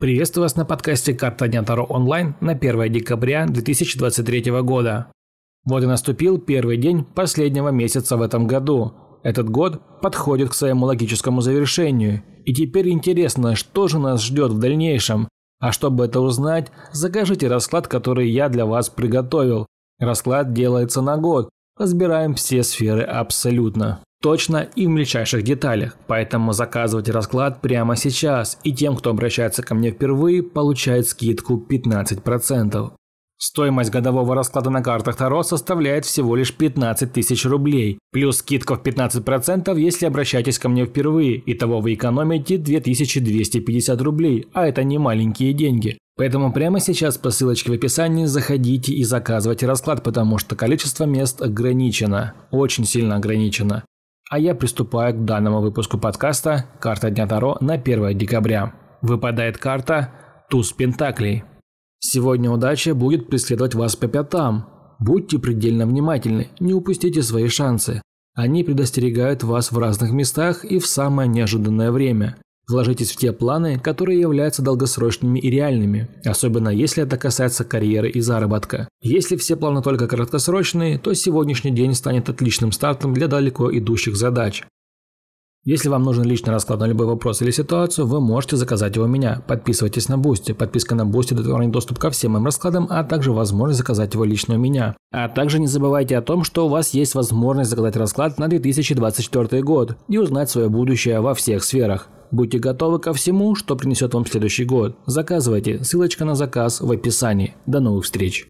Приветствую вас на подкасте «Карта Дня Таро онлайн» на 1 декабря 2023 года. Вот и наступил первый день последнего месяца в этом году. Этот год подходит к своему логическому завершению. И теперь интересно, что же нас ждет в дальнейшем. А чтобы это узнать, закажите расклад, который я для вас приготовил. Расклад делается на год. Разбираем все сферы абсолютно точно и в мельчайших деталях, поэтому заказывайте расклад прямо сейчас, и тем, кто обращается ко мне впервые, получает скидку 15%. Стоимость годового расклада на картах Таро составляет всего лишь 15 тысяч рублей, плюс скидка в 15%, если обращаетесь ко мне впервые, итого вы экономите 2250 рублей, а это не маленькие деньги. Поэтому прямо сейчас по ссылочке в описании заходите и заказывайте расклад, потому что количество мест ограничено, очень сильно ограничено. А я приступаю к данному выпуску подкаста «Карта Дня Таро» на 1 декабря. Выпадает карта «Туз Пентаклей». Сегодня удача будет преследовать вас по пятам. Будьте предельно внимательны, не упустите свои шансы. Они предостерегают вас в разных местах и в самое неожиданное время. Вложитесь в те планы, которые являются долгосрочными и реальными, особенно если это касается карьеры и заработка. Если все планы только краткосрочные, то сегодняшний день станет отличным стартом для далеко идущих задач. Если вам нужен личный расклад на любой вопрос или ситуацию, вы можете заказать его у меня. Подписывайтесь на Boosty. Подписка на Boosty дает вам доступ ко всем моим раскладам, а также возможность заказать его лично у меня. А также не забывайте о том, что у вас есть возможность заказать расклад на 2024 год и узнать свое будущее во всех сферах. Будьте готовы ко всему, что принесет вам следующий год. Заказывайте. Ссылочка на заказ в описании. До новых встреч.